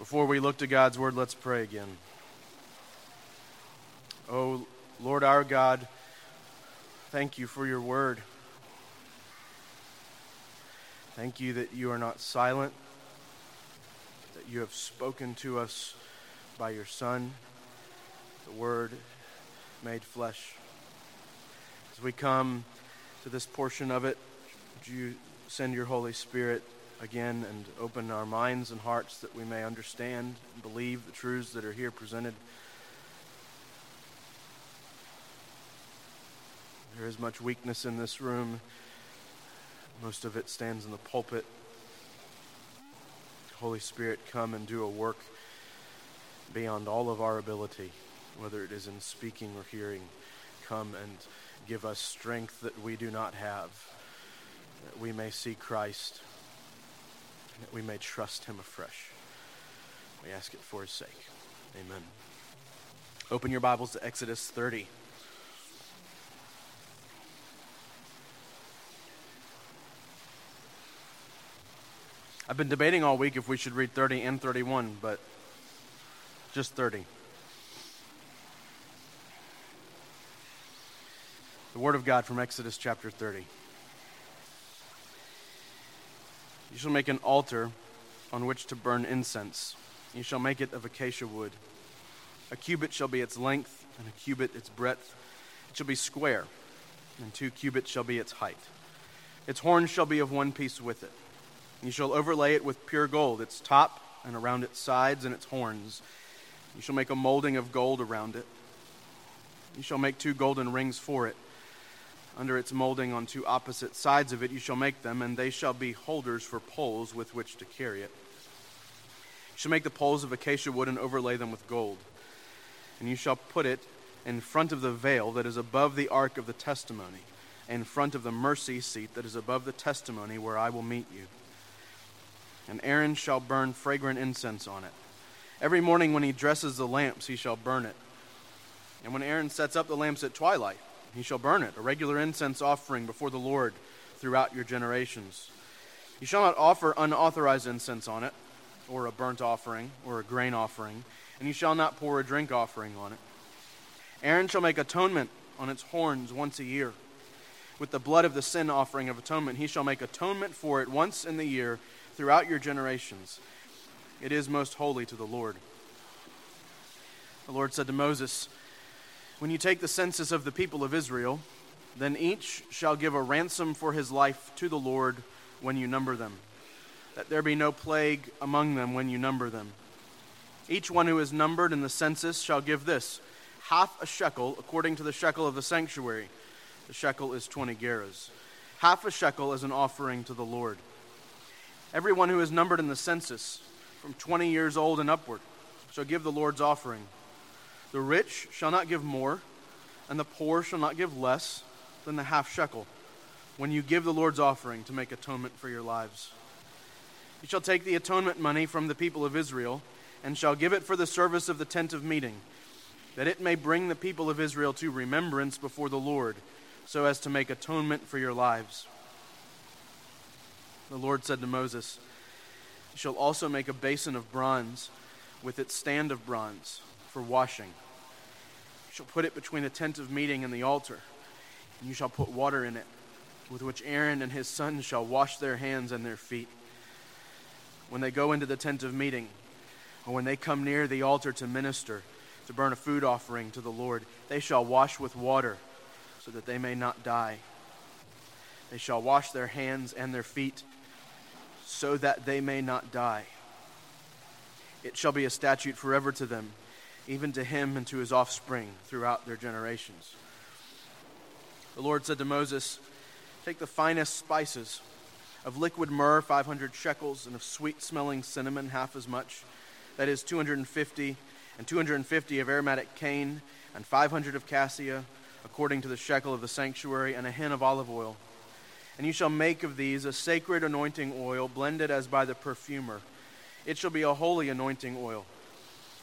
Before we look to God's word, let's pray again. Oh, Lord our God, thank you for your word. Thank you that you are not silent, that you have spoken to us by your Son, the Word made flesh. As we come to this portion of it, would you send your Holy Spirit again and open our minds and hearts that we may understand and believe the truths that are here presented. There is much weakness in this room. Most of it stands in the pulpit. Holy Spirit, come and do a work beyond all of our ability, whether it is in speaking or hearing. Come and give us strength that we do not have, that we may see Christ that we may trust him afresh. We ask it for his sake. Amen. Open your Bibles to Exodus 30. I've been debating all week if we should read 30 and 31, but just 30. The Word of God from Exodus chapter 30. You shall make an altar on which to burn incense. You shall make it of acacia wood. A cubit shall be its length, and a cubit its breadth. It shall be square, and two cubits shall be its height. Its horns shall be of one piece with it. You shall overlay it with pure gold, its top and around its sides and its horns. You shall make a molding of gold around it. You shall make two golden rings for it under its molding on two opposite sides of it you shall make them, and they shall be holders for poles with which to carry it. You shall make the poles of acacia wood and overlay them with gold. And you shall put it in front of the veil that is above the ark of the testimony, in front of the mercy seat that is above the testimony where I will meet you. And Aaron shall burn fragrant incense on it. Every morning when he dresses the lamps, he shall burn it. And when Aaron sets up the lamps at twilight, he shall burn it, a regular incense offering before the Lord throughout your generations. You shall not offer unauthorized incense on it, or a burnt offering, or a grain offering, and you shall not pour a drink offering on it. Aaron shall make atonement on its horns once a year. With the blood of the sin offering of atonement, he shall make atonement for it once in the year throughout your generations. It is most holy to the Lord. The Lord said to Moses, when you take the census of the people of Israel, then each shall give a ransom for his life to the Lord when you number them, that there be no plague among them when you number them. Each one who is numbered in the census shall give this half a shekel according to the shekel of the sanctuary. The shekel is 20 gerahs. Half a shekel is an offering to the Lord. Everyone who is numbered in the census, from 20 years old and upward, shall give the Lord's offering. The rich shall not give more, and the poor shall not give less than the half shekel when you give the Lord's offering to make atonement for your lives. You shall take the atonement money from the people of Israel and shall give it for the service of the tent of meeting, that it may bring the people of Israel to remembrance before the Lord, so as to make atonement for your lives. The Lord said to Moses, You shall also make a basin of bronze with its stand of bronze for washing. You shall put it between the tent of meeting and the altar, and you shall put water in it, with which Aaron and his sons shall wash their hands and their feet. When they go into the tent of meeting, or when they come near the altar to minister, to burn a food offering to the Lord, they shall wash with water, so that they may not die. They shall wash their hands and their feet, so that they may not die. It shall be a statute forever to them even to him and to his offspring throughout their generations. The Lord said to Moses, Take the finest spices of liquid myrrh, 500 shekels, and of sweet smelling cinnamon, half as much. That is 250, and 250 of aromatic cane, and 500 of cassia, according to the shekel of the sanctuary, and a hin of olive oil. And you shall make of these a sacred anointing oil, blended as by the perfumer. It shall be a holy anointing oil.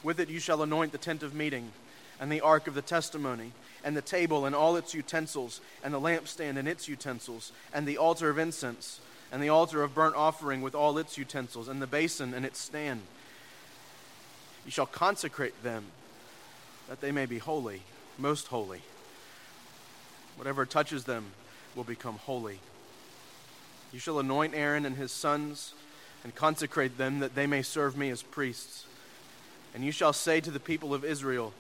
With it you shall anoint the tent of meeting, and the ark of the testimony, and the table and all its utensils, and the lampstand and its utensils, and the altar of incense, and the altar of burnt offering with all its utensils, and the basin and its stand. You shall consecrate them, that they may be holy, most holy. Whatever touches them will become holy. You shall anoint Aaron and his sons and consecrate them, that they may serve me as priests. And you shall say to the people of Israel,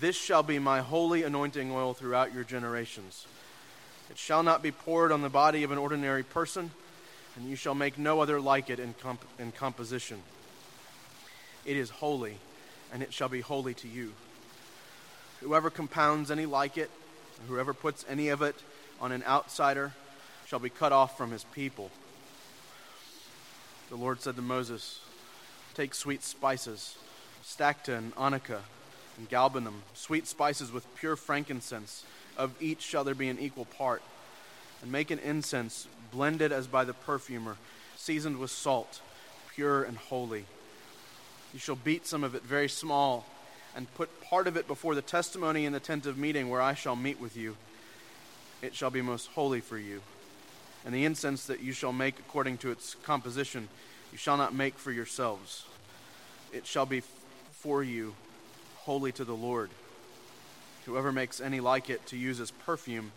This shall be my holy anointing oil throughout your generations. It shall not be poured on the body of an ordinary person, and you shall make no other like it in, comp- in composition. It is holy, and it shall be holy to you. Whoever compounds any like it, whoever puts any of it on an outsider, shall be cut off from his people. The Lord said to Moses, Take sweet spices, stacte and onycha, and galbanum, sweet spices with pure frankincense. Of each shall there be an equal part. And make an incense, blended as by the perfumer, seasoned with salt, pure and holy. You shall beat some of it very small, and put part of it before the testimony in the tent of meeting, where I shall meet with you. It shall be most holy for you. And the incense that you shall make according to its composition, you shall not make for yourselves. It shall be for you holy to the Lord. Whoever makes any like it to use as perfume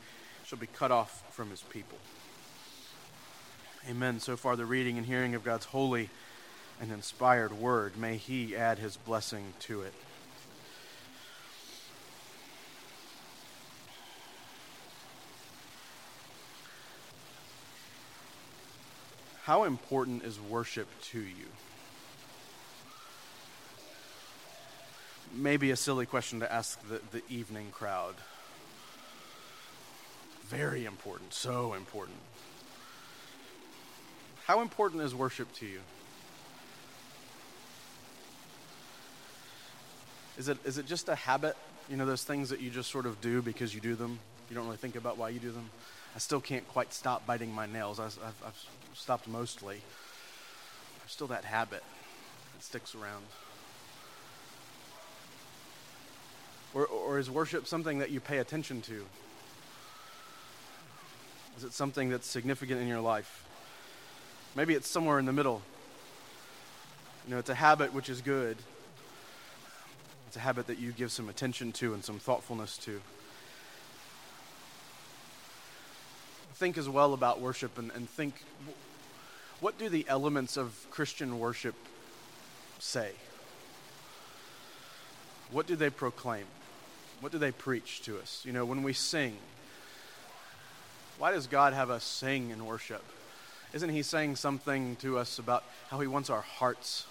shall be cut off from his people. Amen. So far, the reading and hearing of God's holy and inspired word. May He add His blessing to it. How important is worship to you? Maybe a silly question to ask the, the evening crowd. Very important, so important. How important is worship to you? Is it, is it just a habit? You know, those things that you just sort of do because you do them? You don't really think about why you do them? I still can't quite stop biting my nails. I've, I've, stopped mostly. There's still that habit that sticks around. Or, or is worship something that you pay attention to? Is it something that's significant in your life? Maybe it's somewhere in the middle. You know, it's a habit which is good. It's a habit that you give some attention to and some thoughtfulness to. Think as well about worship and, and think what do the elements of Christian worship say? What do they proclaim? What do they preach to us? You know, when we sing, why does God have us sing and worship? Isn't He saying something to us about how He wants our hearts?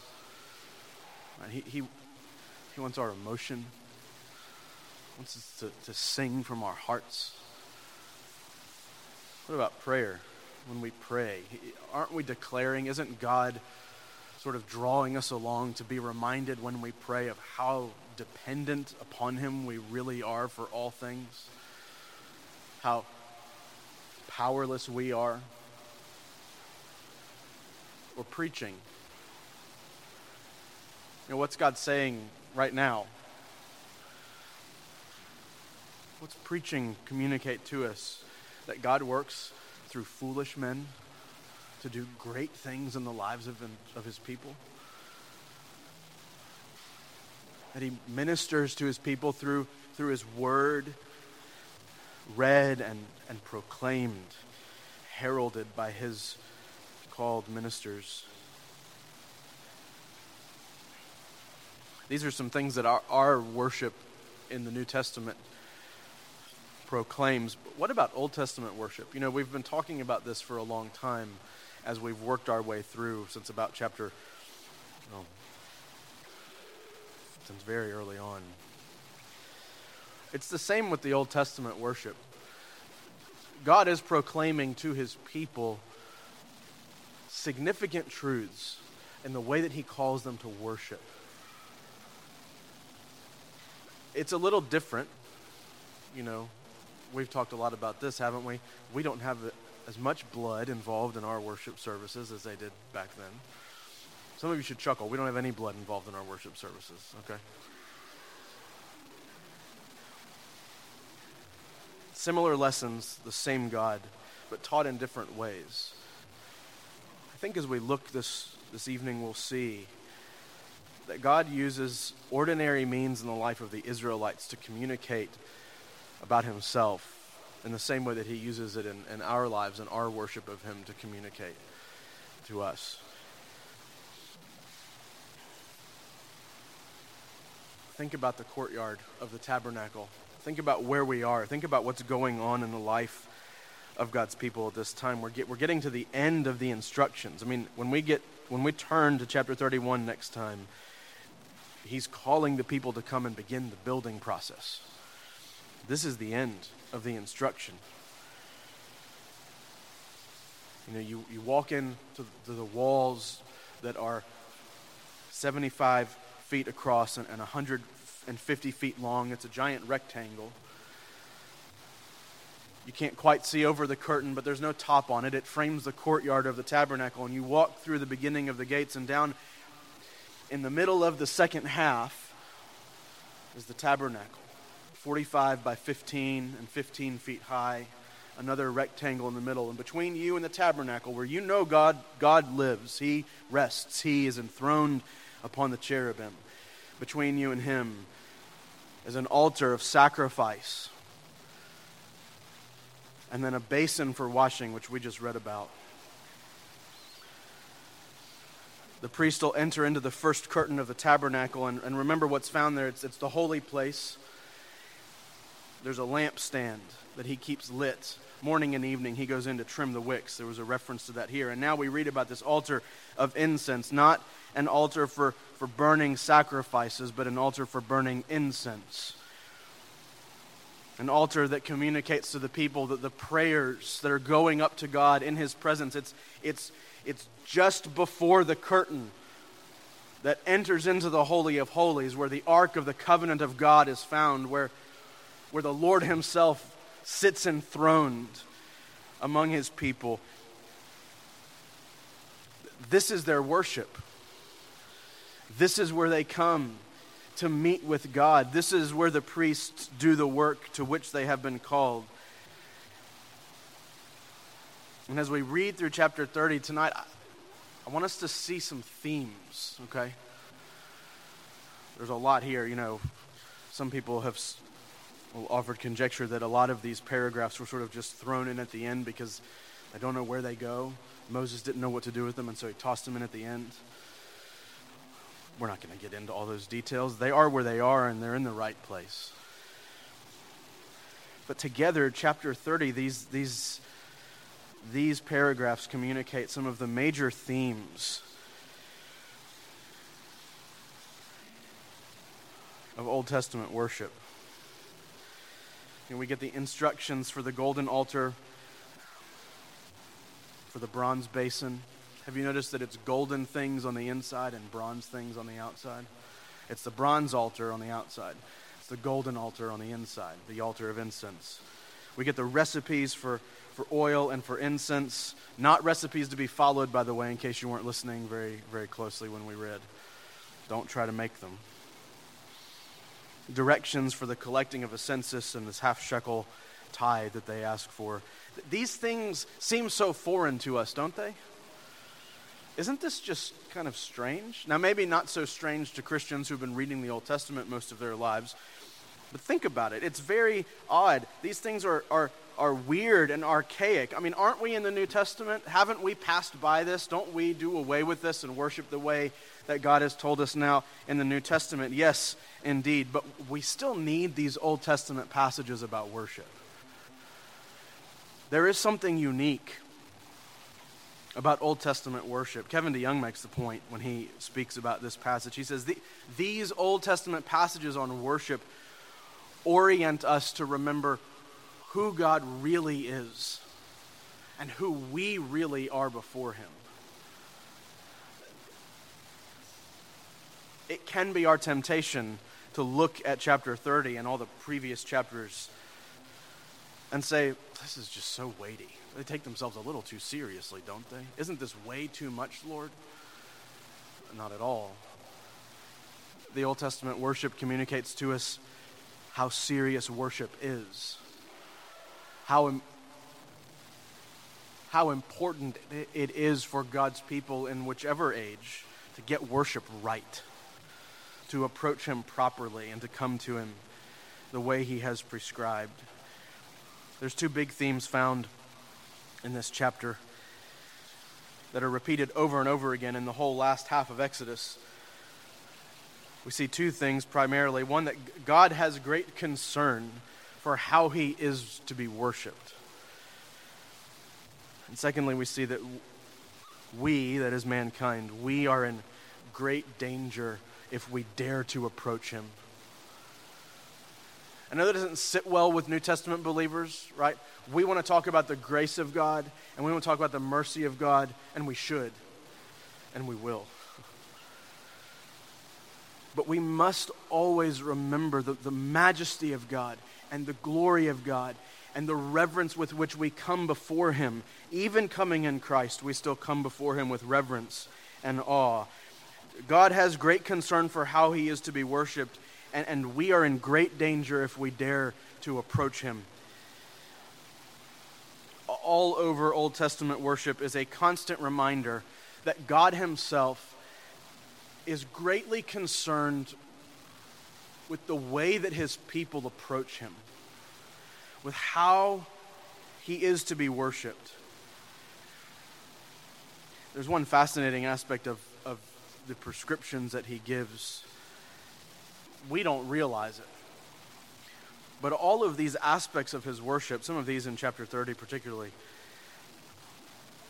He, he, he wants our emotion. He wants us to, to sing from our hearts. What about prayer? when we pray? Aren't we declaring, isn't God sort of drawing us along to be reminded when we pray of how dependent upon Him we really are for all things? How powerless we are? We're preaching. You know, what's God saying right now? What's preaching communicate to us? That God works through foolish men to do great things in the lives of, of his people. That he ministers to his people through, through his word, read and, and proclaimed, heralded by his called ministers. These are some things that our, our worship in the New Testament proclaims. But what about Old Testament worship? You know, we've been talking about this for a long time as we've worked our way through since about chapter, well, since very early on. It's the same with the Old Testament worship. God is proclaiming to his people significant truths in the way that he calls them to worship. It's a little different, you know, we've talked a lot about this, haven't we? We don't have as much blood involved in our worship services as they did back then. Some of you should chuckle. We don't have any blood involved in our worship services, okay? Similar lessons, the same God, but taught in different ways. I think as we look this, this evening, we'll see that God uses ordinary means in the life of the Israelites to communicate about himself in the same way that he uses it in, in our lives and our worship of him to communicate to us. Think about the courtyard of the tabernacle. Think about where we are. Think about what's going on in the life of God's people at this time. We're, get, we're getting to the end of the instructions. I mean, when we get when we turn to chapter 31 next time, he's calling the people to come and begin the building process. This is the end of the instruction. You know, you, you walk into to the walls that are 75 feet across and, and 150 feet long. It's a giant rectangle. You can't quite see over the curtain, but there's no top on it. It frames the courtyard of the tabernacle, and you walk through the beginning of the gates, and down in the middle of the second half is the tabernacle 45 by 15 and 15 feet high, another rectangle in the middle. And between you and the tabernacle, where you know God, God lives, He rests, He is enthroned upon the cherubim. Between you and Him is an altar of sacrifice and then a basin for washing, which we just read about. The priest will enter into the first curtain of the tabernacle, and, and remember what's found there. It's, it's the holy place. There's a lampstand that he keeps lit. Morning and evening, he goes in to trim the wicks. There was a reference to that here. And now we read about this altar of incense, not an altar for, for burning sacrifices, but an altar for burning incense an altar that communicates to the people that the prayers that are going up to God in His presence, it's, it's, it's just before the curtain that enters into the Holy of Holies, where the Ark of the Covenant of God is found, where, where the Lord Himself sits enthroned among His people. This is their worship. This is where they come to meet with God. This is where the priests do the work to which they have been called. And as we read through chapter 30 tonight, I want us to see some themes, okay? There's a lot here, you know. Some people have offered conjecture that a lot of these paragraphs were sort of just thrown in at the end because I don't know where they go. Moses didn't know what to do with them, and so he tossed them in at the end we're not going to get into all those details. They are where they are, and they're in the right place. But together, chapter 30, these, these, these paragraphs communicate some of the major themes of Old Testament worship. And we get the instructions for the golden altar, for the bronze basin have you noticed that it's golden things on the inside and bronze things on the outside? It's the bronze altar on the outside, it's the golden altar on the inside, the altar of incense. We get the recipes for, for oil and for incense, not recipes to be followed, by the way, in case you weren't listening very, very closely when we read. Don't try to make them. Directions for the collecting of a census and this half shekel tithe that they ask for. These things seem so foreign to us, don't they? Isn't this just kind of strange? Now, maybe not so strange to Christians who've been reading the Old Testament most of their lives, but think about it. It's very odd. These things are, are, are weird and archaic. I mean, aren't we in the New Testament? Haven't we passed by this? Don't we do away with this and worship the way that God has told us now in the New Testament? Yes, indeed. But we still need these Old Testament passages about worship. There is something unique about Old Testament worship. Kevin DeYoung makes the point when he speaks about this passage. He says, These Old Testament passages on worship orient us to remember who God really is and who we really are before Him. It can be our temptation to look at chapter 30 and all the previous chapters and say, This is just so weighty they take themselves a little too seriously, don't they? Isn't this way too much, Lord? Not at all. The Old Testament worship communicates to us how serious worship is, how, how important it is for God's people in whichever age to get worship right. To approach Him properly and to come to Him the way He has prescribed. There's two big themes found in this chapter that are repeated over and over again in the whole last half of Exodus. We see two things primarily. One, that God has great concern for how he is to be worshiped. And secondly, we see that we, that is mankind, we are in great danger if we dare to approach him. I know that doesn't sit well with New Testament believers, right? We want to talk about the grace of God and we want to talk about the mercy of God, and we should, and we will. But we must always remember the, the majesty of God and the glory of God and the reverence with which we come before Him. Even coming in Christ, we still come before Him with reverence and awe. God has great concern for how He is to be worshiped, and, and we are in great danger if we dare to approach Him. All over Old Testament worship is a constant reminder that God Himself is greatly concerned with the way that His people approach Him with how he is to be worshiped. There's one fascinating aspect of, of the prescriptions that he gives. We don't realize it. But all of these aspects of his worship, some of these in chapter 30 particularly,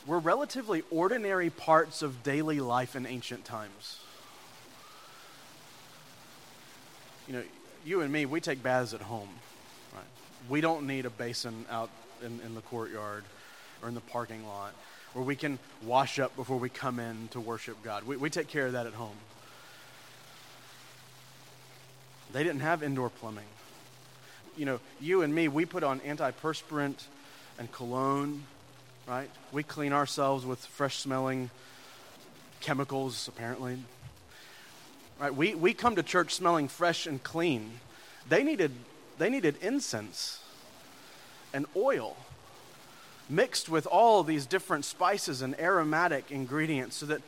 were relatively ordinary parts of daily life in ancient times. You know, you and me, we take baths at home Right? we don't need a basin out in, in the courtyard or in the parking lot where we can wash up before we come in to worship God. We, we take care of that at home. They didn't have indoor plumbing. You know, you and me, we put on antiperspirant and cologne, right? We clean ourselves with fresh smelling chemicals, apparently. Right? We, we come to church smelling fresh and clean. They needed they needed incense and oil mixed with all these different spices and aromatic ingredients so that,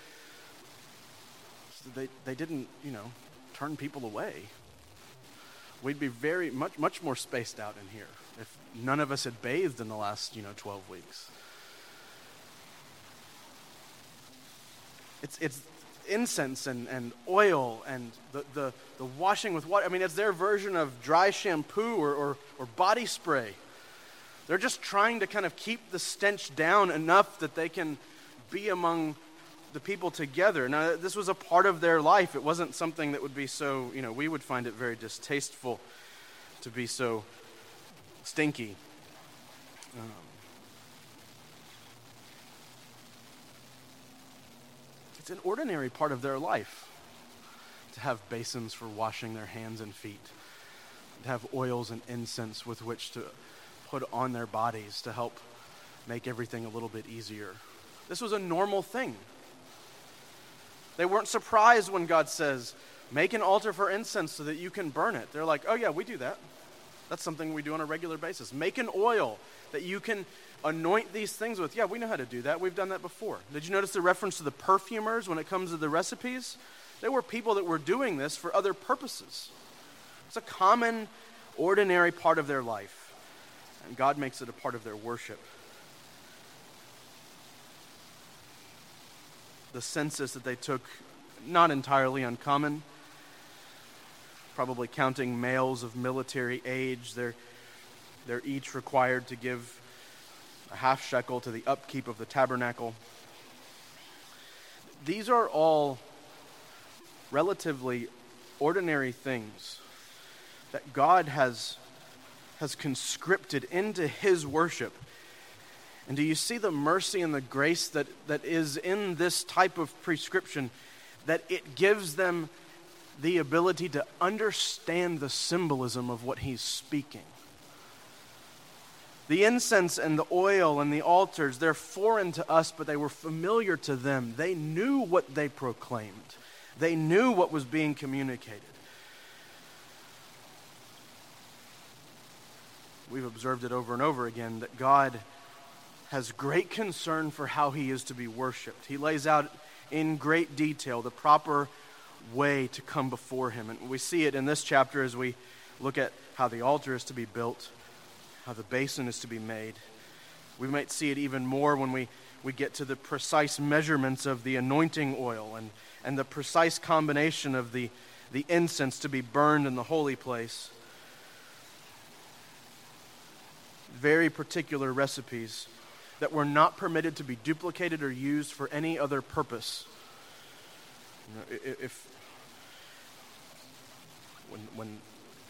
so that they, they didn't, you know, turn people away. We'd be very much much more spaced out in here if none of us had bathed in the last, you know, 12 weeks. It's, it's incense and, and oil and the, the, the washing with water. I mean, it's their version of dry shampoo or, or, or body spray. They're just trying to kind of keep the stench down enough that they can be among the people together. Now, this was a part of their life. It wasn't something that would be so, you know, we would find it very distasteful to be so stinky. Um, It's an ordinary part of their life to have basins for washing their hands and feet, to have oils and incense with which to put on their bodies to help make everything a little bit easier. This was a normal thing. They weren't surprised when God says, Make an altar for incense so that you can burn it. They're like, Oh, yeah, we do that. That's something we do on a regular basis. Make an oil that you can anoint these things with. Yeah, we know how to do that. We've done that before. Did you notice the reference to the perfumers when it comes to the recipes? There were people that were doing this for other purposes. It's a common, ordinary part of their life. And God makes it a part of their worship. The census that they took, not entirely uncommon. Probably counting males of military age. They're, they're each required to give a half shekel to the upkeep of the tabernacle. These are all relatively ordinary things that God has, has conscripted into his worship. And do you see the mercy and the grace that, that is in this type of prescription? That it gives them the ability to understand the symbolism of what he's speaking. The incense and the oil and the altars, they're foreign to us, but they were familiar to them. They knew what they proclaimed, they knew what was being communicated. We've observed it over and over again that God has great concern for how he is to be worshiped. He lays out in great detail the proper way to come before Him. And we see it in this chapter as we look at how the altar is to be built, how the basin is to be made. We might see it even more when we, we get to the precise measurements of the anointing oil and, and the precise combination of the, the incense to be burned in the holy place. Very particular recipes that were not permitted to be duplicated or used for any other purpose. You know, if when, when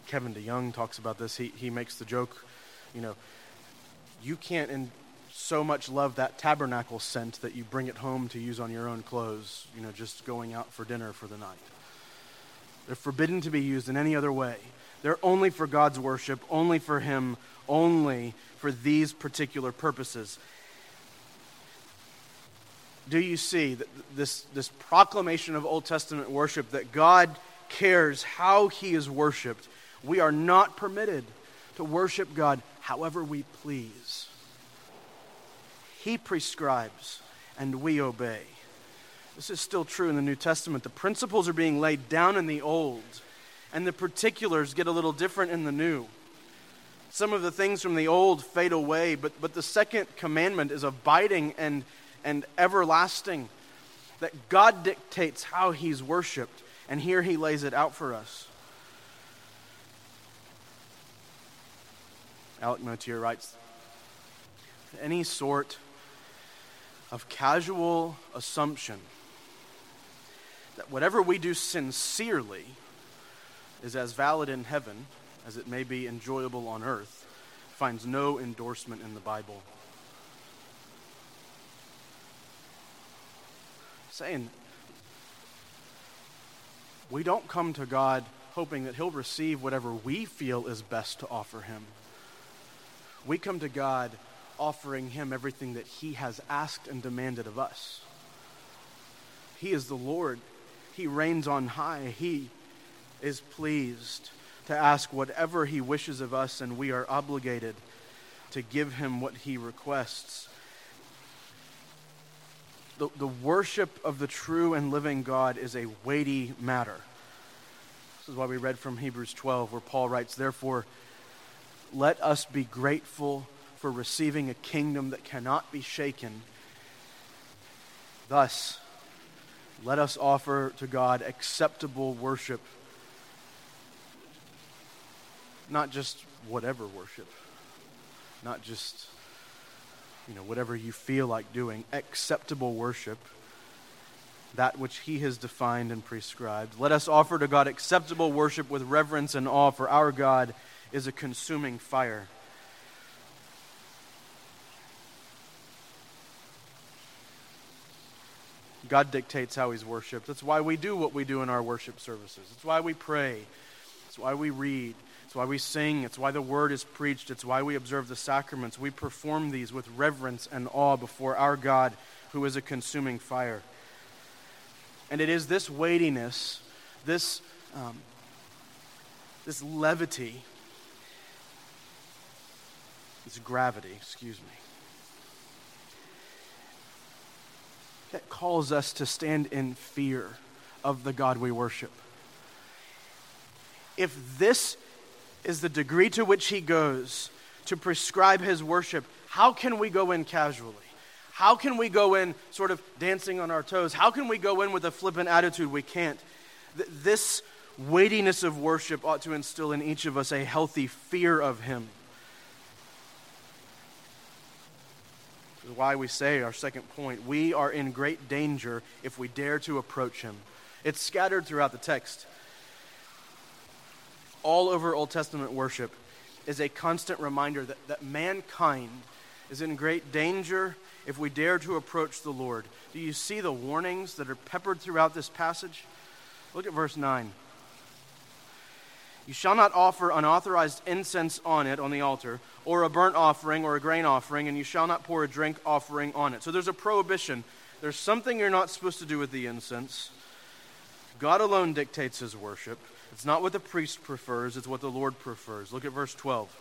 Kevin DeYoung talks about this, he, he makes the joke, you know, you can't in so much love that tabernacle scent that you bring it home to use on your own clothes, you know, just going out for dinner for the night. They're forbidden to be used in any other way. They're only for God's worship, only for Him, only for these particular purposes do you see that this, this proclamation of Old Testament worship that God cares how he is worshiped? We are not permitted to worship God however we please. He prescribes and we obey. This is still true in the New Testament. The principles are being laid down in the Old, and the particulars get a little different in the New. Some of the things from the Old fade away, but, but the second commandment is abiding and and everlasting. That God dictates how he's worshiped, and here he lays it out for us. Alec Motyer writes any sort of casual assumption that whatever we do sincerely is as valid in heaven as it may be enjoyable on earth finds no endorsement in the Bible. saying we don't come to God hoping that He'll receive whatever we feel is best to offer Him. We come to God offering Him everything that He has asked and demanded of us. He is the Lord, He reigns on high, He is pleased to ask whatever He wishes of us, and we are obligated to give Him what He requests the, the worship of the true and living God is a weighty matter. This is why we read from Hebrews 12, where Paul writes, Therefore, let us be grateful for receiving a kingdom that cannot be shaken. Thus, let us offer to God acceptable worship, not just whatever worship, not just you know, whatever you feel like doing, acceptable worship, that which He has defined and prescribed. Let us offer to God acceptable worship with reverence and awe, for our God is a consuming fire. God dictates how He's worshiped. That's why we do what we do in our worship services. That's why we pray. That's why we read. It's why we sing. It's why the word is preached. It's why we observe the sacraments. We perform these with reverence and awe before our God, who is a consuming fire. And it is this weightiness, this, um, this levity, this gravity, excuse me, that calls us to stand in fear of the God we worship. If this is the degree to which he goes to prescribe his worship. How can we go in casually? How can we go in sort of dancing on our toes? How can we go in with a flippant attitude? We can't. Th- this weightiness of worship ought to instill in each of us a healthy fear of him. This is why we say, our second point, we are in great danger if we dare to approach him. It's scattered throughout the text all over Old Testament worship is a constant reminder that, that mankind is in great danger if we dare to approach the Lord. Do you see the warnings that are peppered throughout this passage? Look at verse 9. You shall not offer unauthorized incense on it, on the altar, or a burnt offering or a grain offering, and you shall not pour a drink offering on it. So there's a prohibition. There's something you're not supposed to do with the incense. God alone dictates his worship. It's not what the priest prefers, it's what the Lord prefers. Look at verse 12.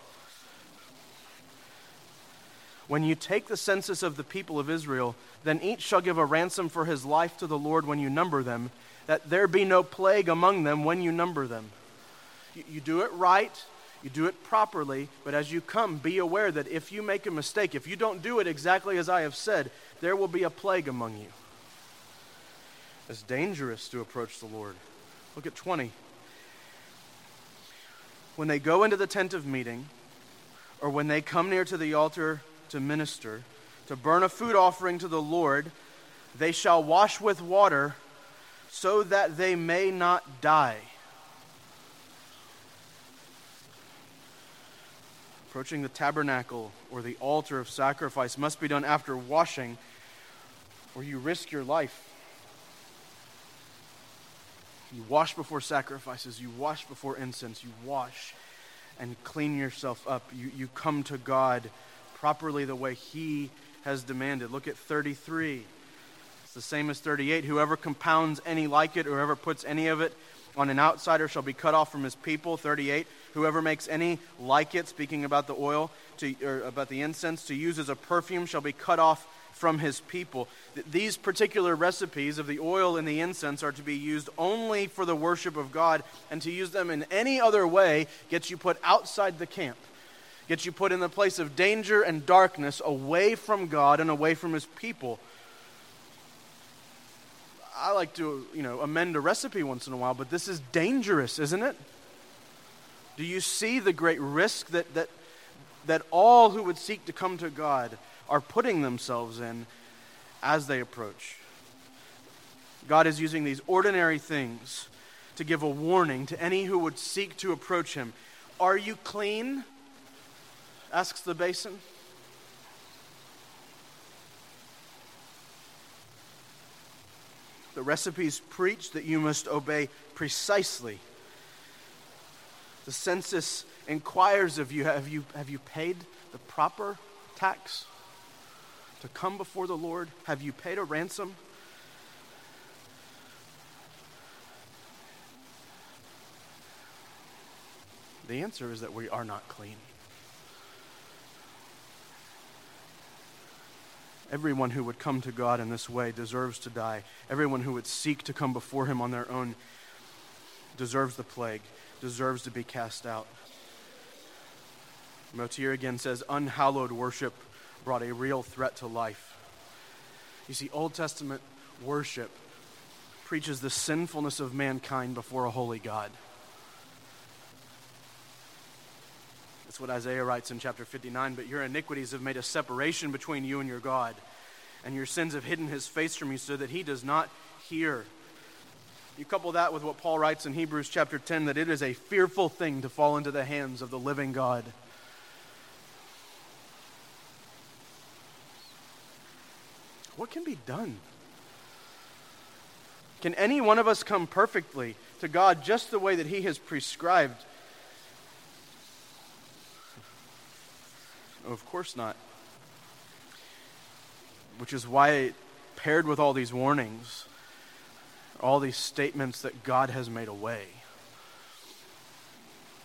When you take the census of the people of Israel, then each shall give a ransom for his life to the Lord when you number them. that there be no plague among them when you number them. You, you do it right, you do it properly, but as you come, be aware that if you make a mistake, if you don't do it exactly as I have said, there will be a plague among you. It's dangerous to approach the Lord. Look at 20. When they go into the tent of meeting, or when they come near to the altar to minister, to burn a food offering to the Lord, they shall wash with water so that they may not die. Approaching the tabernacle or the altar of sacrifice must be done after washing, or you risk your life. You wash before sacrifices, you wash before incense, you wash and clean yourself up. You, you come to God properly the way He has demanded. Look at 33. It's the same as 38. Whoever compounds any like it, or whoever puts any of it on an outsider shall be cut off from his people. 38. Whoever makes any like it, speaking about the oil, to, or about the incense, to use as a perfume shall be cut off from his people. These particular recipes of the oil and the incense are to be used only for the worship of God, and to use them in any other way gets you put outside the camp, gets you put in the place of danger and darkness, away from God and away from his people. I like to, you know, amend a recipe once in a while, but this is dangerous, isn't it? Do you see the great risk that, that, that all who would seek to come to God are putting themselves in as they approach? God is using these ordinary things to give a warning to any who would seek to approach Him. Are you clean? asks the basin. The recipes preach that you must obey precisely. The census inquires of you have you, have you paid the proper tax to come before the Lord? Have you paid a ransom? The answer is that we are not clean. Everyone who would come to God in this way deserves to die. Everyone who would seek to come before Him on their own deserves the plague, deserves to be cast out. Motyer again says, unhallowed worship brought a real threat to life. You see, Old Testament worship preaches the sinfulness of mankind before a holy God. That's what Isaiah writes in chapter 59. But your iniquities have made a separation between you and your God, and your sins have hidden his face from you so that he does not hear. You couple that with what Paul writes in Hebrews chapter 10 that it is a fearful thing to fall into the hands of the living God. What can be done? Can any one of us come perfectly to God just the way that He has prescribed? Of course not. Which is why, paired with all these warnings, all these statements that God has made a way,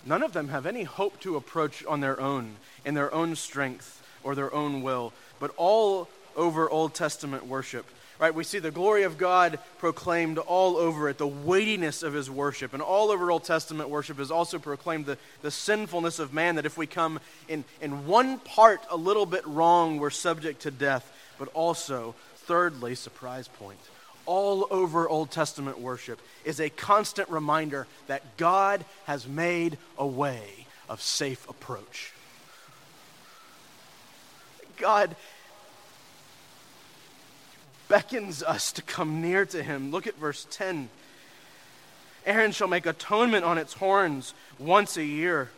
none of them have any hope to approach on their own, in their own strength or their own will, but all over Old Testament worship right? We see the glory of God proclaimed all over it, the weightiness of his worship. And all over Old Testament worship is also proclaimed the, the sinfulness of man, that if we come in, in one part a little bit wrong, we're subject to death. But also, thirdly, surprise point, all over Old Testament worship is a constant reminder that God has made a way of safe approach. God beckons us to come near to him. Look at verse 10. Aaron shall make atonement on its horns once a year.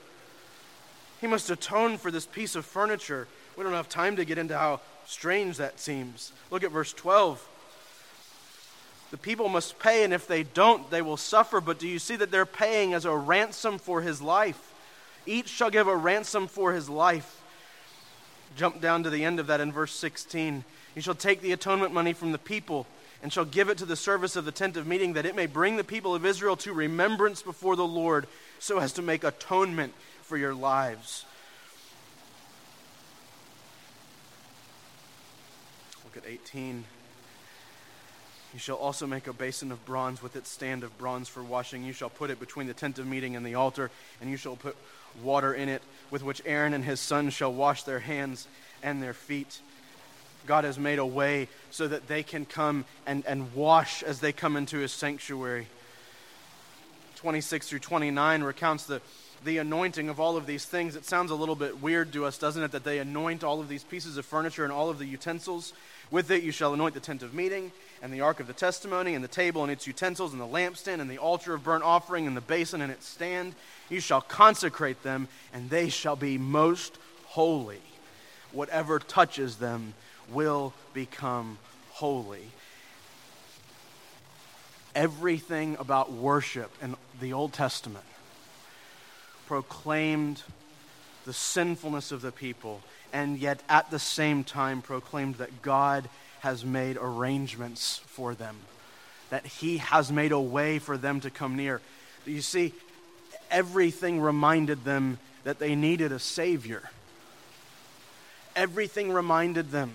He must atone for this piece of furniture. We don't have time to get into how strange that seems. Look at verse 12. The people must pay, and if they don't, they will suffer. But do you see that they're paying as a ransom for his life? Each shall give a ransom for his life. Jump down to the end of that in verse 16. You shall take the atonement money from the people and shall give it to the service of the tent of meeting, that it may bring the people of Israel to remembrance before the Lord, so as to make atonement for your lives. Look at 18. You shall also make a basin of bronze with its stand of bronze for washing. You shall put it between the tent of meeting and the altar, and you shall put water in it, with which Aaron and his sons shall wash their hands and their feet. God has made a way so that they can come and, and wash as they come into his sanctuary. 26 through 29 recounts the, the anointing of all of these things. It sounds a little bit weird to us, doesn't it, that they anoint all of these pieces of furniture and all of the utensils. With it you shall anoint the tent of meeting and the ark of the testimony, and the table and its utensils, and the lampstand, and the altar of burnt offering, and the basin and its stand. You shall consecrate them, and they shall be most holy. Whatever touches them will become holy. Everything about worship in the Old Testament proclaimed the sinfulness of the people, and yet at the same time proclaimed that God has made arrangements for them, that He has made a way for them to come near. You see, everything reminded them that they needed a Savior. Everything reminded them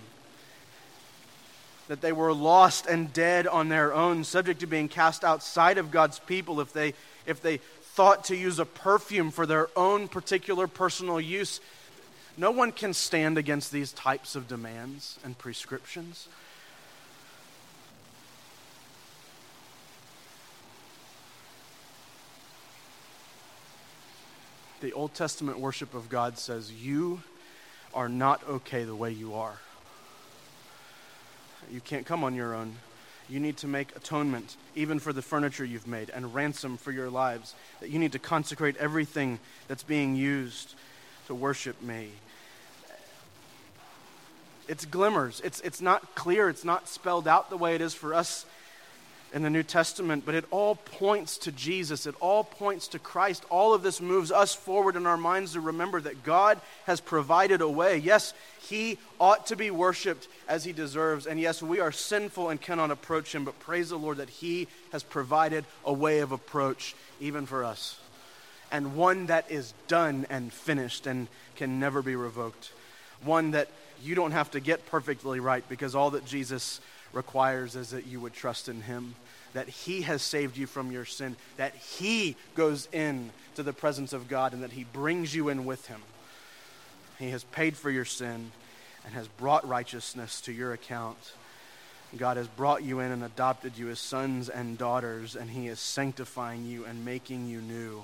that they were lost and dead on their own, subject to being cast outside of God's people if they, if they thought to use a perfume for their own particular personal use. No one can stand against these types of demands and prescriptions. The Old Testament worship of God says, You are not okay the way you are. You can't come on your own. You need to make atonement, even for the furniture you've made, and ransom for your lives. That you need to consecrate everything that's being used to worship me. It's glimmers. It's, it's not clear. It's not spelled out the way it is for us in the New Testament, but it all points to Jesus. It all points to Christ. All of this moves us forward in our minds to remember that God has provided a way. Yes, He ought to be worshiped as He deserves. And yes, we are sinful and cannot approach Him, but praise the Lord that He has provided a way of approach even for us. And one that is done and finished and can never be revoked. One that you don't have to get perfectly right because all that Jesus requires is that you would trust in him that he has saved you from your sin that he goes in to the presence of god and that he brings you in with him. He has paid for your sin and has brought righteousness to your account. God has brought you in and adopted you as sons and daughters and he is sanctifying you and making you new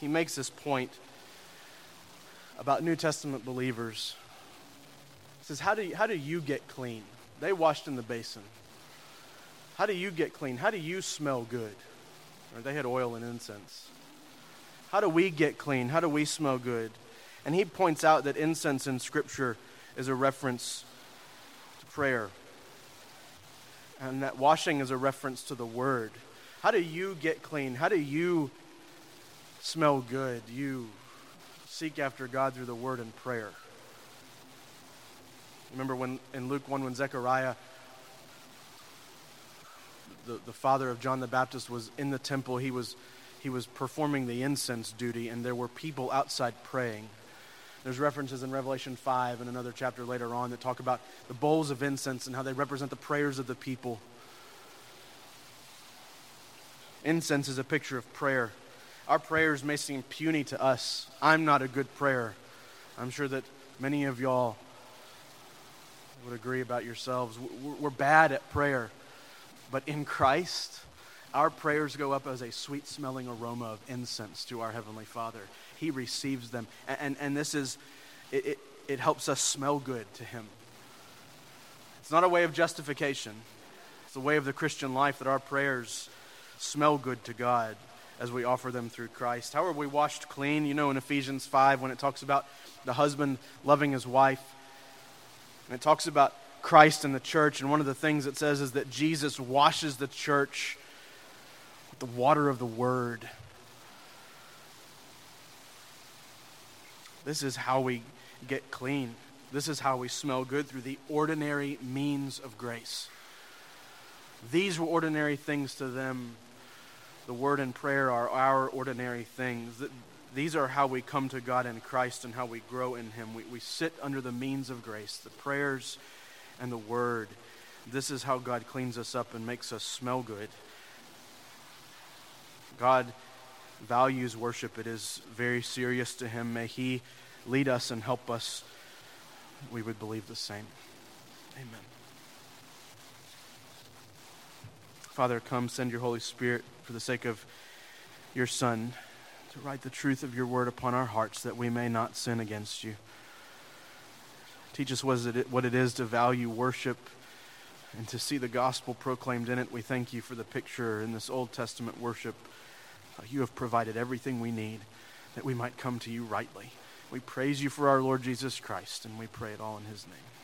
he makes this point about New Testament believers. He says, How do you, how do you get clean? They washed in the basin. How do you get clean? How do you smell good? Or they had oil and incense. How do we get clean? How do we smell good? And he points out that incense in Scripture is a reference to prayer, and that washing is a reference to the Word. How do you get clean? How do you smell good, you seek after God through the word and prayer. Remember when in Luke 1 when Zechariah, the, the father of John the Baptist, was in the temple, he was, he was performing the incense duty, and there were people outside praying. There's references in Revelation 5 and another chapter later on that talk about the bowls of incense and how they represent the prayers of the people. Incense is a picture of prayer our prayers may seem puny to us. I'm not a good prayer. I'm sure that many of y'all would agree about yourselves. We're bad at prayer. But in Christ, our prayers go up as a sweet smelling aroma of incense to our Heavenly Father. He receives them. And, and, and this is, it, it, it helps us smell good to Him. It's not a way of justification, it's a way of the Christian life that our prayers smell good to God as we offer them through Christ? How are we washed clean? You know, in Ephesians 5, when it talks about the husband loving his wife, and it talks about Christ and the church, and one of the things it says is that Jesus washes the church with the water of the word. This is how we get clean. This is how we smell good through the ordinary means of grace. These were ordinary things to them. The word and prayer are our ordinary things. These are how we come to God in Christ and how we grow in Him. We, we sit under the means of grace, the prayers and the word. This is how God cleans us up and makes us smell good. God values worship, it is very serious to Him. May He lead us and help us. We would believe the same. Amen. Father, come send your Holy Spirit for the sake of your Son to write the truth of your word upon our hearts that we may not sin against you. Teach us what it is to value worship and to see the gospel proclaimed in it. We thank you for the picture in this Old Testament worship. You have provided everything we need that we might come to you rightly. We praise you for our Lord Jesus Christ, and we pray it all in his name.